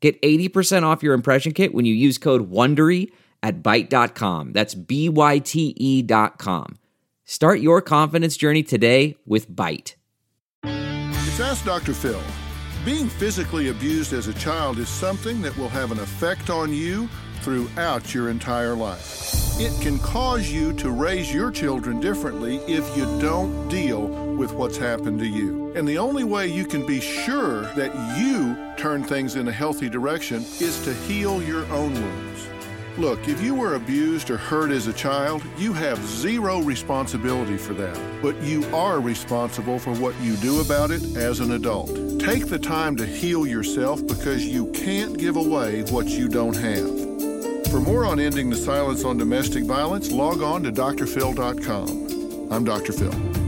Get 80% off your impression kit when you use code WONDERY at Byte.com. That's B-Y-T-E dot com. Start your confidence journey today with Byte. It's Ask Dr. Phil. Being physically abused as a child is something that will have an effect on you throughout your entire life. It can cause you to raise your children differently if you don't deal with what's happened to you. And the only way you can be sure that you turn things in a healthy direction is to heal your own wounds. Look, if you were abused or hurt as a child, you have zero responsibility for that. But you are responsible for what you do about it as an adult. Take the time to heal yourself because you can't give away what you don't have. For more on ending the silence on domestic violence, log on to drphil.com. I'm Dr. Phil.